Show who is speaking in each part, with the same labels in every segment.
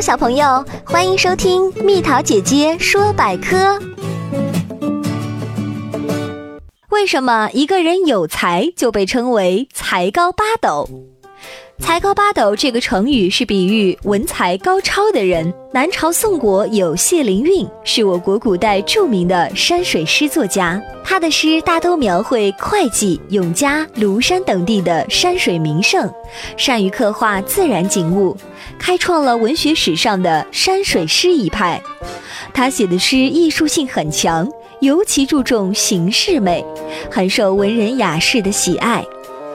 Speaker 1: 小朋友，欢迎收听蜜桃姐姐说百科。为什么一个人有才就被称为才高八斗？才高八斗这个成语是比喻文才高超的人。南朝宋国有谢灵运，是我国古代著名的山水诗作家。他的诗大都描绘会稽、永嘉、庐山等地的山水名胜，善于刻画自然景物，开创了文学史上的山水诗一派。他写的诗艺术性很强，尤其注重形式美，很受文人雅士的喜爱。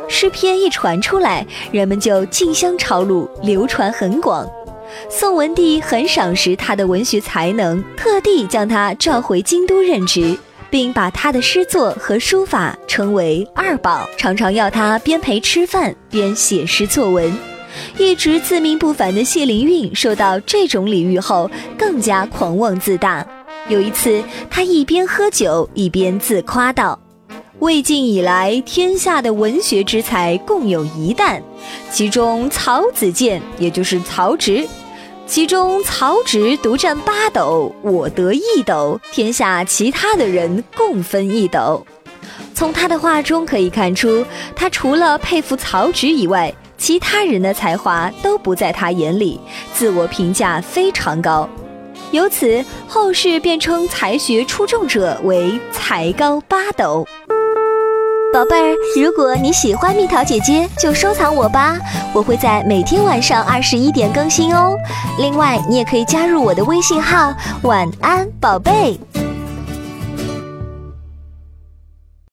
Speaker 1: 诗篇一传出来，人们就竞相抄录，流传很广。宋文帝很赏识他的文学才能，特地将他召回京都任职，并把他的诗作和书法称为二宝，常常要他边陪吃饭边写诗作文。一直自命不凡的谢灵运受到这种礼遇后，更加狂妄自大。有一次，他一边喝酒一边自夸道。魏晋以来，天下的文学之才共有一担，其中曹子建，也就是曹植，其中曹植独占八斗，我得一斗，天下其他的人共分一斗。从他的话中可以看出，他除了佩服曹植以外，其他人的才华都不在他眼里，自我评价非常高，由此后世便称才学出众者为才高八斗。宝贝儿，如果你喜欢蜜桃姐姐，就收藏我吧，我会在每天晚上二十一点更新哦。另外，你也可以加入我的微信号“晚安宝贝”。